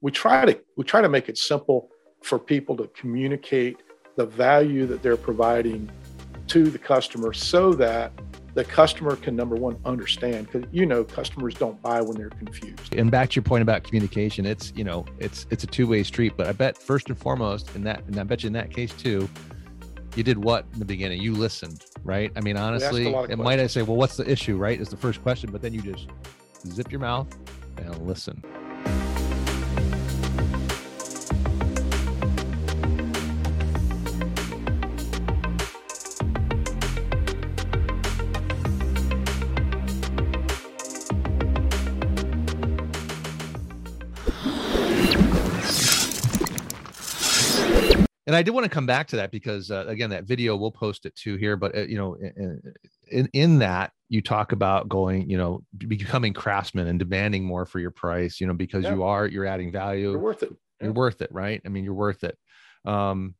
we try to we try to make it simple for people to communicate the value that they're providing to the customer so that the customer can number one understand because you know customers don't buy when they're confused. And back to your point about communication it's you know it's it's a two-way street but i bet first and foremost in that and i bet you in that case too you did what in the beginning? You listened right? I mean honestly it might i say well what's the issue? Right? Is the first question but then you just zip your mouth and listen and I did want to come back to that because uh, again, that video we'll post it too here. But uh, you know, in in that you talk about going, you know, becoming craftsmen and demanding more for your price. You know, because yeah. you are you're adding value. You're worth it. Yeah. You're worth it, right? I mean, you're worth it. Um,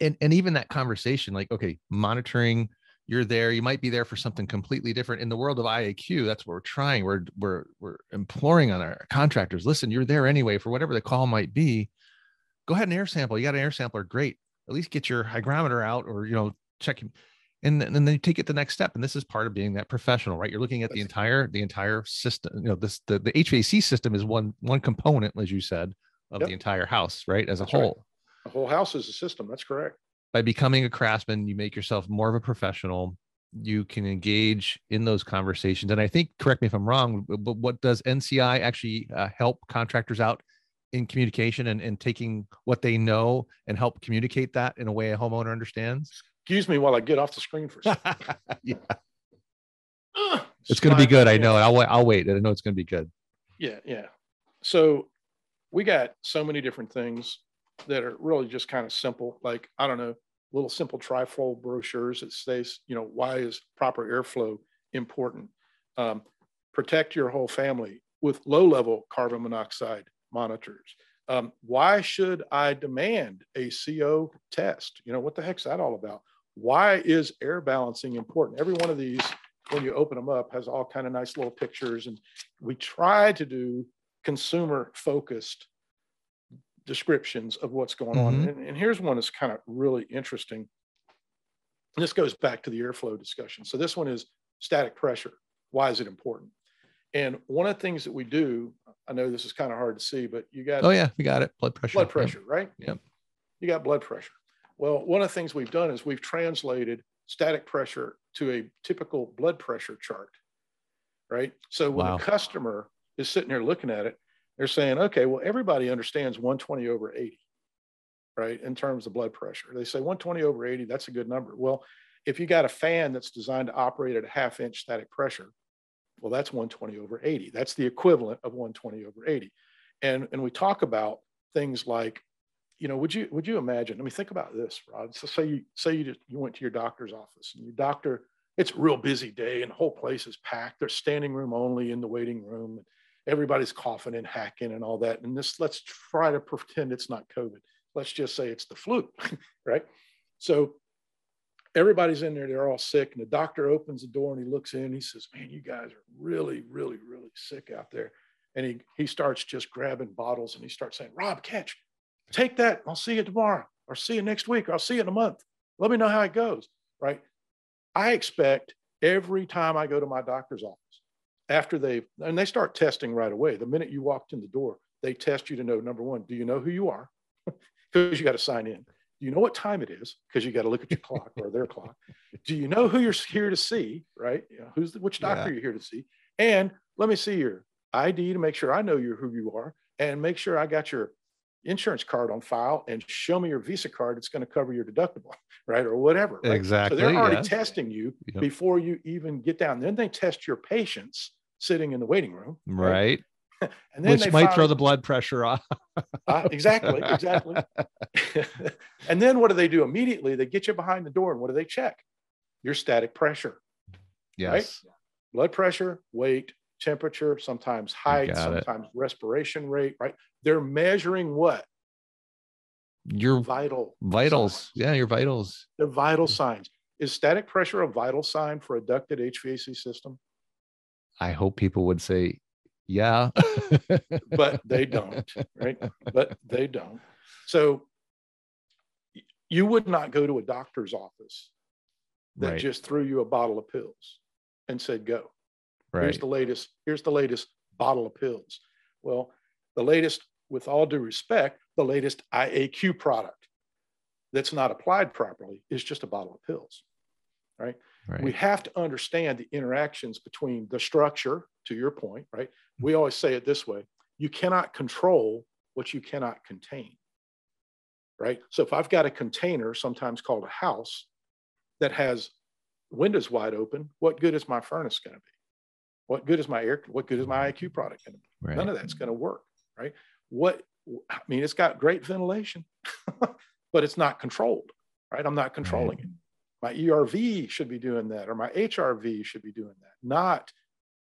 and and even that conversation, like, okay, monitoring. You're there. You might be there for something completely different in the world of IAQ. That's what we're trying. We're we're we're imploring on our contractors. Listen, you're there anyway for whatever the call might be go ahead and air sample. You got an air sampler, great. At least get your hygrometer out or, you know, check and then, and then you take it the next step. And this is part of being that professional, right? You're looking at the entire, the entire system, you know, this, the, the HVAC system is one, one component, as you said, of yep. the entire house, right? As a whole. Right. The whole house is a system. That's correct. By becoming a craftsman, you make yourself more of a professional. You can engage in those conversations. And I think, correct me if I'm wrong, but what does NCI actually uh, help contractors out in communication and, and taking what they know and help communicate that in a way a homeowner understands? Excuse me while I get off the screen for a second. yeah. Uh, it's going to be good. I know. I'll wait. I'll wait. I know it's going to be good. Yeah. Yeah. So we got so many different things that are really just kind of simple. Like, I don't know, little simple trifold brochures that says, you know, why is proper airflow important? Um, protect your whole family with low level carbon monoxide monitors. Um, why should I demand a CO test? You know, what the heck's that all about? Why is air balancing important? Every one of these, when you open them up, has all kind of nice little pictures. And we try to do consumer focused descriptions of what's going mm-hmm. on. And, and here's one that's kind of really interesting. And this goes back to the airflow discussion. So this one is static pressure. Why is it important? And one of the things that we do, I know this is kind of hard to see, but you got oh yeah, we got it. Blood pressure. Blood pressure, yep. right? Yep. You got blood pressure. Well, one of the things we've done is we've translated static pressure to a typical blood pressure chart, right? So when wow. a customer is sitting there looking at it, they're saying, okay, well, everybody understands 120 over 80, right? In terms of blood pressure. They say 120 over 80, that's a good number. Well, if you got a fan that's designed to operate at a half inch static pressure, well, that's 120 over 80. That's the equivalent of 120 over 80. And, and we talk about things like, you know, would you would you imagine? I mean, think about this, Rod. So say you say you just, you went to your doctor's office and your doctor, it's a real busy day and the whole place is packed. There's standing room only in the waiting room. Everybody's coughing and hacking and all that. And this, let's try to pretend it's not COVID. Let's just say it's the flu, right? So everybody's in there, they're all sick. And the doctor opens the door and he looks in, he says, Man, you guys are really, really, really sick out there. And he he starts just grabbing bottles and he starts saying, Rob, catch, take that. I'll see you tomorrow, or see you next week, or I'll see you in a month. Let me know how it goes. Right. I expect every time I go to my doctor's office, after they and they start testing right away. The minute you walked in the door, they test you to know number one, do you know who you are? Because you got to sign in you know what time it is? Because you got to look at your clock or their clock. Do you know who you're here to see? Right? You know, who's the, which doctor yeah. you're here to see? And let me see your ID to make sure I know you're who you are, and make sure I got your insurance card on file, and show me your Visa card. It's going to cover your deductible, right, or whatever. Right? Exactly. So they're already yeah. testing you yep. before you even get down. Then they test your patients sitting in the waiting room. Right. right? and then which might throw the blood pressure off. uh, exactly, exactly. and then what do they do immediately? They get you behind the door, and what do they check? Your static pressure. Yes. Right? Blood pressure, weight, temperature, sometimes height, sometimes it. respiration rate. Right? They're measuring what? Your vital vitals. Signs. Yeah, your vitals. They're vital signs. Is static pressure a vital sign for a ducted HVAC system? I hope people would say yeah. but they don't, right? But they don't. So you would not go to a doctor's office that right. just threw you a bottle of pills and said, go. Right. Here's the latest, here's the latest bottle of pills. Well, the latest, with all due respect, the latest IAQ product that's not applied properly is just a bottle of pills. Right? right? We have to understand the interactions between the structure, to your point, right? Mm-hmm. We always say it this way you cannot control what you cannot contain. Right? So if I've got a container, sometimes called a house, that has windows wide open, what good is my furnace going to be? What good is my air? What good is my IQ product going to be? Right. None of that's going to work, right? What I mean, it's got great ventilation, but it's not controlled, right? I'm not controlling right. it. My ERV should be doing that, or my HRV should be doing that, not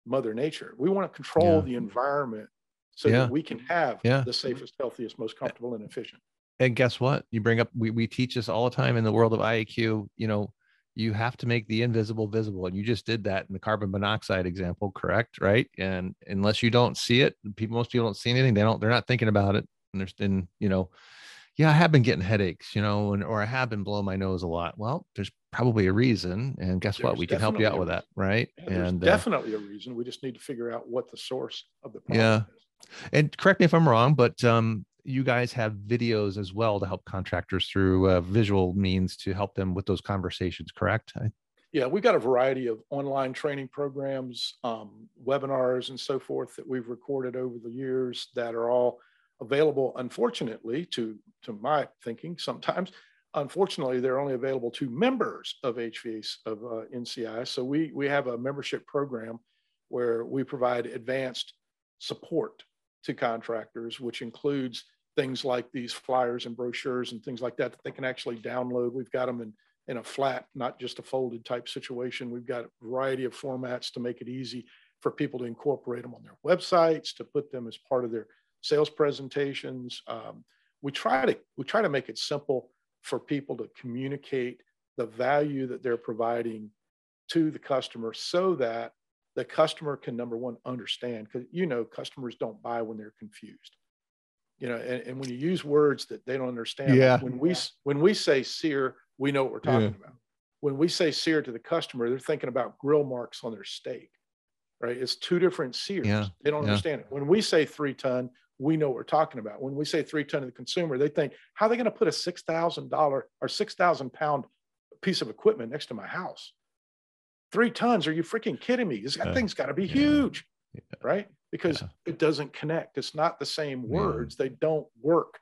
Mother Nature. We want to control yeah. the environment so yeah. that we can have yeah. the safest, healthiest, most comfortable, and efficient. And guess what? You bring up we, we teach this all the time in the world of IAQ, you know, you have to make the invisible visible and you just did that in the carbon monoxide example correct right and unless you don't see it people most people don't see anything they don't they're not thinking about it and there's been you know yeah i have been getting headaches you know and or i have been blowing my nose a lot. Well there's probably a reason and guess there's what we can help you out with that right? Yeah, and uh, definitely uh, a reason. We just need to figure out what the source of the problem yeah. is. and correct me if i'm wrong but um you guys have videos as well to help contractors through uh, visual means to help them with those conversations, correct? Yeah, we've got a variety of online training programs, um, webinars, and so forth that we've recorded over the years that are all available. Unfortunately, to to my thinking, sometimes, unfortunately, they're only available to members of HVAC of uh, NCI. So we we have a membership program where we provide advanced support to contractors, which includes things like these flyers and brochures and things like that that they can actually download. We've got them in in a flat, not just a folded type situation. We've got a variety of formats to make it easy for people to incorporate them on their websites, to put them as part of their sales presentations. Um, we try to we try to make it simple for people to communicate the value that they're providing to the customer so that the customer can number one understand because you know customers don't buy when they're confused you know and, and when you use words that they don't understand yeah. when we when we say SEER we know what we're talking yeah. about when we say SEER to the customer they're thinking about grill marks on their steak right it's two different sears yeah. they don't yeah. understand it when we say three ton we know what we're talking about. When we say three ton to the consumer they think how are they going to put a $6000 or 6000 pound piece of equipment next to my house? Three tons? Are you freaking kidding me? That thing's got to be huge right? Because yeah. it doesn't connect. It's not the same words, they don't work.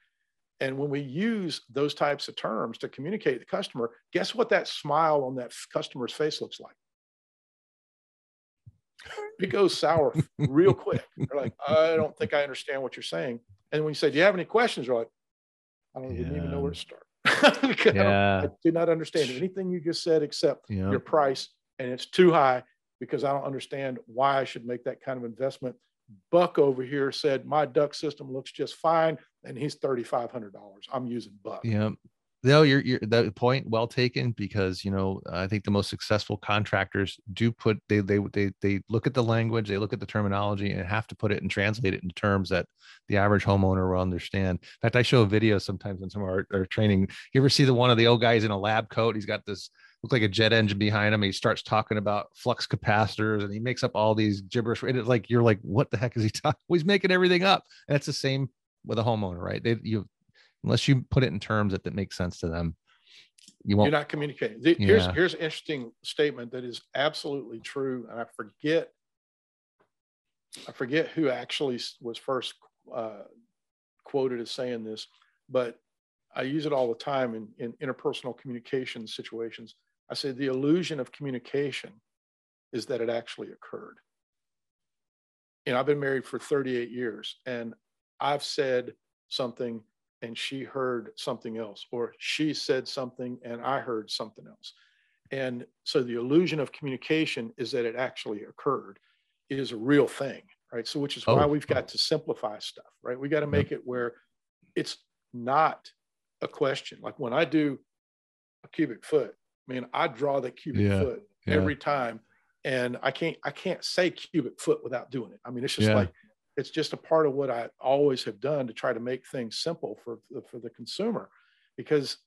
And when we use those types of terms to communicate the customer, guess what that smile on that customer's face looks like? It goes sour real quick. They're like, I don't think I understand what you're saying. And when you say, Do you have any questions? They're like, I don't yeah. even know where to start. yeah. I, I, do not understand anything you just said except yeah. your price, and it's too high because I don't understand why I should make that kind of investment Buck over here said my duct system looks just fine, and he's thirty five hundred dollars. I'm using Buck. Yeah. No, you're, you're that point well taken because you know I think the most successful contractors do put they they they they look at the language, they look at the terminology, and have to put it and translate it in terms that the average homeowner will understand. In fact, I show a video sometimes in some of our, our training. You ever see the one of the old guys in a lab coat? He's got this look like a jet engine behind him. He starts talking about flux capacitors and he makes up all these gibberish. It's like you're like, what the heck is he talking? Well, he's making everything up. And it's the same with a homeowner, right? They you unless you put it in terms that, that makes sense to them, you won't. You're not communicating. Here's yeah. here's an interesting statement that is absolutely true, and I forget. I forget who actually was first uh, quoted as saying this, but I use it all the time in, in interpersonal communication situations. I say the illusion of communication is that it actually occurred. You know, I've been married for 38 years and I've said something and she heard something else, or she said something and I heard something else. And so the illusion of communication is that it actually occurred it is a real thing, right? So, which is oh. why we've got to simplify stuff, right? We got to make it where it's not a question. Like when I do a cubic foot, I mean, I draw the cubic yeah, foot yeah. every time and I can't I can't say cubic foot without doing it. I mean, it's just Yeah. like it's just a part of what I always have done to try to make things simple for the, for the consumer, because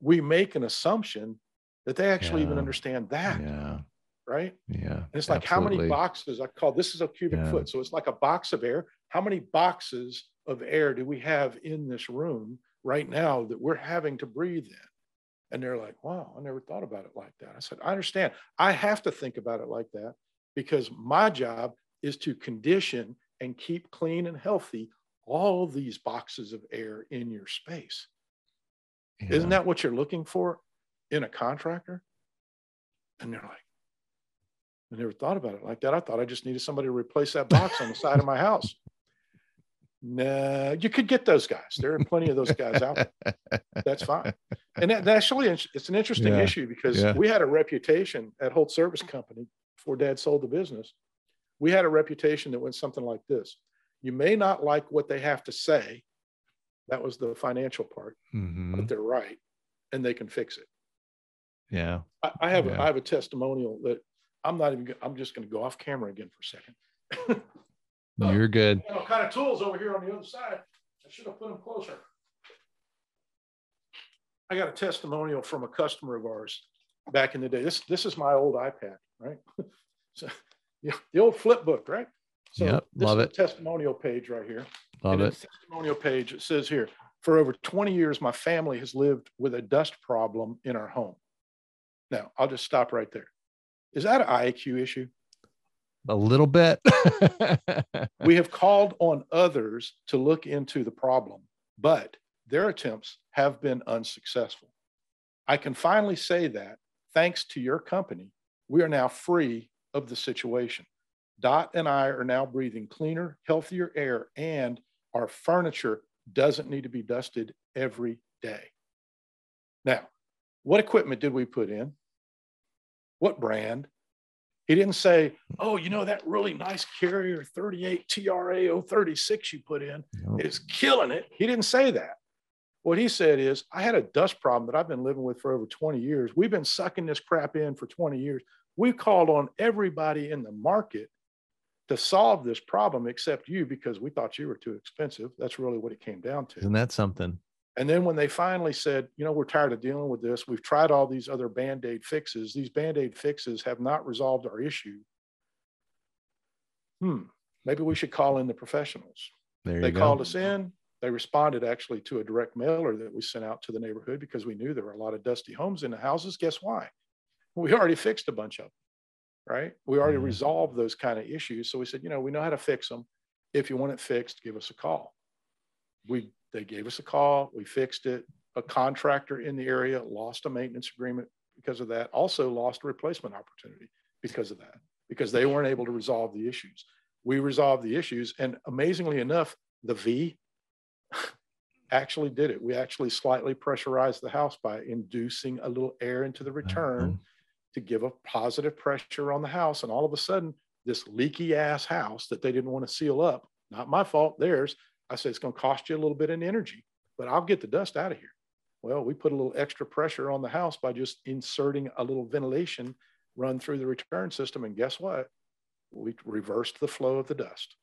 we make an assumption that they actually even understand that, Yeah. right? Yeah. And it's like how many boxes I call this is a cubic Yeah. foot, so it's like a box of air. How many boxes of air do we have in this room right now that we're having to breathe in? And they're like, wow, I never thought about it like that. I said, I understand. I have to think about it like that because my job is to condition and keep clean and healthy all these boxes of air in your space. Isn't that what you're looking for in a contractor? And they're like, I never thought about it like that. I thought I just needed somebody to replace that box on the side of my house. Nah, you could get those guys. There are plenty of those guys out there. That's fine. And that, that actually, it's an interesting Yeah. issue because Yeah. we had a reputation at Holt Service Company before dad sold the business. We had a reputation that went something like this. You may not like what they have to say. That was the financial part, Mhm. but they're right and they can fix it. Yeah. I, I have, a, Yeah. I have a testimonial that I'm not even, I'm just going to go off camera again for a second. You're good. And all kind of tools over here on the other side. I should have put them closer. I got a testimonial from a customer of ours back in the day. This this is my old iPad, right? so yeah, the old flip book, right? So Yep, this love is it. testimonial page right here. Love and it. testimonial page, it says here, for over 20 years, my family has lived with a dust problem in our home. Now, I'll just stop right there. Is that an IAQ issue? A little bit. we have called on others to look into the problem, but their attempts have been unsuccessful. I can finally say that thanks to your company, we are now free of the situation. Dot and I are now breathing cleaner, healthier air, and our furniture doesn't need to be dusted every day. Now, what equipment did we put in? What brand? He didn't say, oh, you know, that really nice Carrier 38 TRA 036 you put in is killing it. He didn't say that. What he said is, I had a dust problem that I've been living with for over 20 years. We've been sucking this crap in for 20 years. We called on everybody in the market to solve this problem except you because we thought you were too expensive. That's really what it came down to. Isn't that something? And then when they finally said, you know, we're tired of dealing with this, we've tried all these other band aid fixes. These band aid fixes have not resolved our issue. Hmm, maybe we should call in the professionals. There They you go. called us in. They responded actually to a direct mailer that we sent out to the neighborhood because we knew there were a lot of dusty homes in the houses. Guess why? We already fixed a bunch of them, right? We already Mhm. resolved those kind of issues. So we said, you know, we know how to fix them. If you want it fixed, give us a call. We they gave us a call. We fixed it. A contractor in the area lost a maintenance agreement because of that. Also lost a replacement opportunity because of that, because they weren't able to resolve the issues. We resolved the issues, and amazingly enough, the V actually did it. We actually slightly pressurized the house by inducing a little air into the return Uh-huh. to give a positive pressure on the house. And all of a sudden, this leaky ass house that they didn't want to seal up, not my fault, theirs. I said, it's going to cost you a little bit in energy, but I'll get the dust out of here. Well, we put a little extra pressure on the house by just inserting a little ventilation run through the return system. And guess what? We reversed the flow of the dust.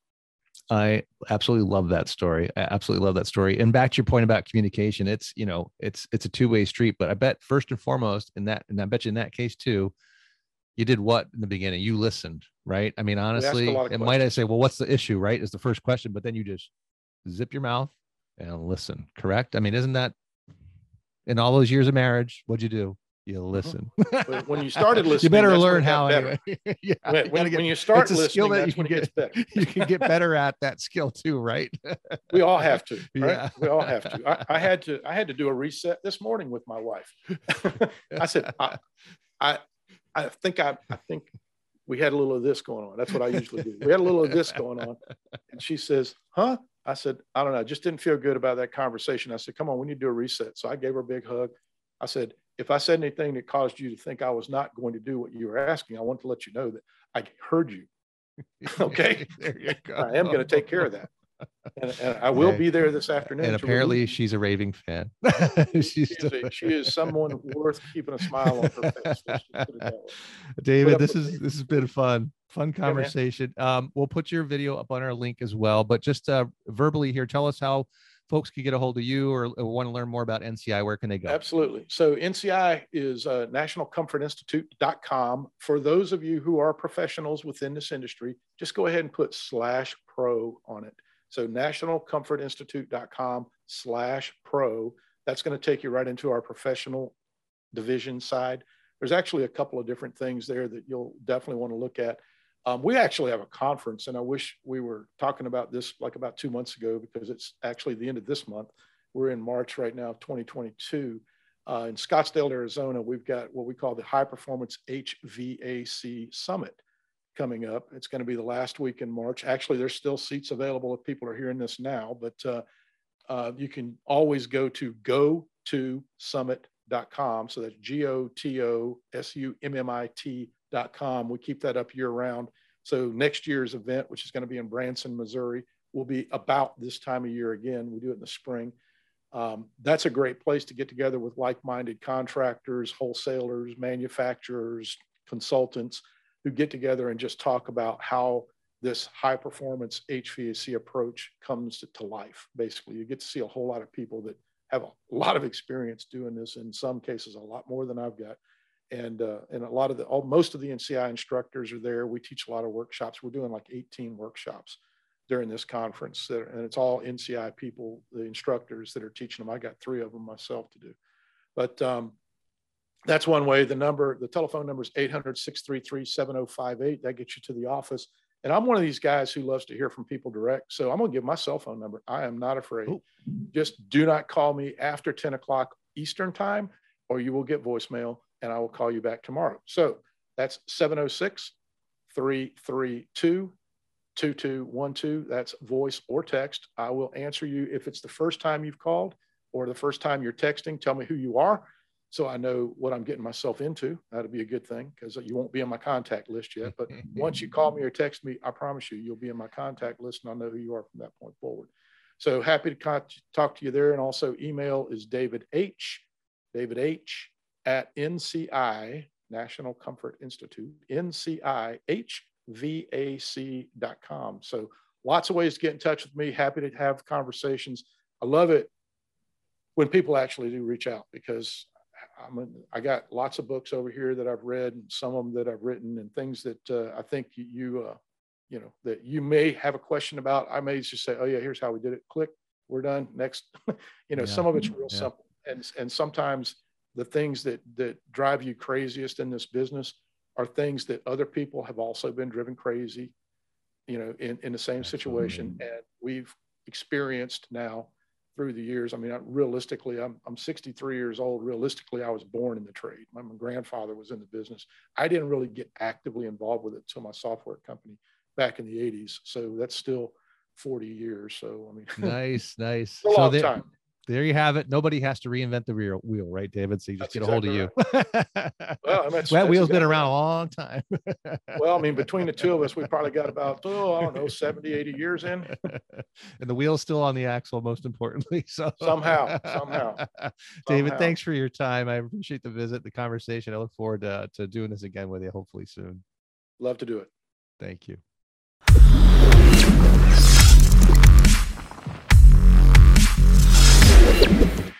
I absolutely love that story. I absolutely love that story. And back to your point about communication, it's you know, it's it's a two-way street. But I bet first and foremost, in that, and I bet you in that case too, you did what in the beginning? You listened, right? I mean, honestly, of might I say, well, what's the issue, right? Is the first question, but then you just zip your mouth and listen, correct? I mean, isn't that in all those years of marriage, what'd you do? You mm-hmm. listen. But when you started listening, you better learn how anyway. yeah, When, you when- get- you start it's a skill listening, that that's you when can better. you can get better at that skill too, right? we all have to right? Yeah. we all have to. I, I had to i had to do a reset this morning with my wife. I said I, I i think i i think we had a little of this going on. That's what i usually do. We had a little of this going on. And she says huh? I said i don't know. I just didn't feel good about that conversation. I said come on we need to do a reset. So i gave her a big hug. I said if i said anything that caused you to think i was not going to do what you were asking i want to let you know that i heard you okay there you go. i am going to take care of that and, and I will be there this afternoon. And apparently, she's a raving fan. she's she, is a, she is someone worth keeping a smile on her face. David, this is this has been fun, fun conversation. Yeah, um, we'll put your video up on our link as well. But just uh, verbally here, tell us how folks can get a hold of you or, or, want to learn more about NCI, where can they go? Absolutely. So NCI is uh, nationalcomfortinstitute.com. For those of you who are professionals within this industry, just go ahead and put slash pro on it. So nationalcomfortinstitute.com slash pro. That's going to take you right into our professional division side. There's actually a couple of different things there that you'll definitely want to look at. Um, we actually have a conference, and I wish we were talking about this like about two months ago because it's actually the end of this month. We're in March right now, 2022. Uh, in Scottsdale, Arizona, we've got what we call the High Performance HVAC Summit coming up. It's going to be the last week in March. Actually, there's still seats available if people are hearing this now, but uh, uh, you can always go to go to summit.com. So that's G O T O S U M M I T.com. We keep that up year round. So next year's event, which is going to be in Branson, Missouri, will be about this time of year again. We do it in the spring. Um, that's a great place to get together with like-minded contractors, wholesalers, manufacturers, consultants who get together and just talk about how this high performance HVAC approach comes to life. Basically, you get to see a whole lot of people that have a lot of experience doing this. In some cases, a lot more than I've got. And uh, and a lot of the all, most of the NCI instructors are there. We teach a lot of workshops. We're doing like 18 workshops during this conference, and it's all NCI people, the instructors that are teaching them. I got three of them myself to do. But um, that's one way. The number, the telephone number is 800 633 7058. That gets you to the office. And I'm one of these guys who loves to hear from people direct. So I'm going to give my cell phone number. I am not afraid. Ooh. Just do not call me after 10 o'clock Eastern time, or you will get voicemail and I will call you back tomorrow. So that's 706 332 2212. That's voice or text. I will answer you if it's the first time you've called or the first time you're texting. Tell me who you are so I know what I'm getting myself into. That'd be a good thing because you won't be in my contact list yet. But once you call me or text me, I promise you, you'll be in my contact list and I'll know who you are from that point forward. So happy to talk to you there. And also, email is David H. David H. at NCI National Comfort Institute, NCIHVAC.com. So lots of ways to get in touch with me. Happy to have conversations. I love it when people actually do reach out because I'm a, I got lots of books over here that I've read, and some of them that I've written, and things that uh, I think you, uh, you know, that you may have a question about. I may just say, "Oh yeah, here's how we did it." Click, we're done. Next, you know, yeah. some of it's real yeah. simple, and and sometimes the things that that drive you craziest in this business are things that other people have also been driven crazy, you know, in in the same situation, and we've experienced now through the years. I mean, realistically, I'm, I'm 63 years old. Realistically, I was born in the trade. My, my grandfather was in the business. I didn't really get actively involved with it until my software company back in the 80s. So that's still 40 years. So, I mean, nice, nice. a long so time there you have it. Nobody has to reinvent the rear wheel, right, David? So you just that's get a hold exactly of you. Right. well, that's, that wheel's exactly been around right. a long time. well, I mean, between the two of us, we probably got about, oh, I don't know, 70, 80 years in. and the wheel's still on the axle, most importantly. So somehow, somehow. David, somehow. thanks for your time. I appreciate the visit, the conversation. I look forward to, to doing this again with you, hopefully soon. Love to do it. Thank you.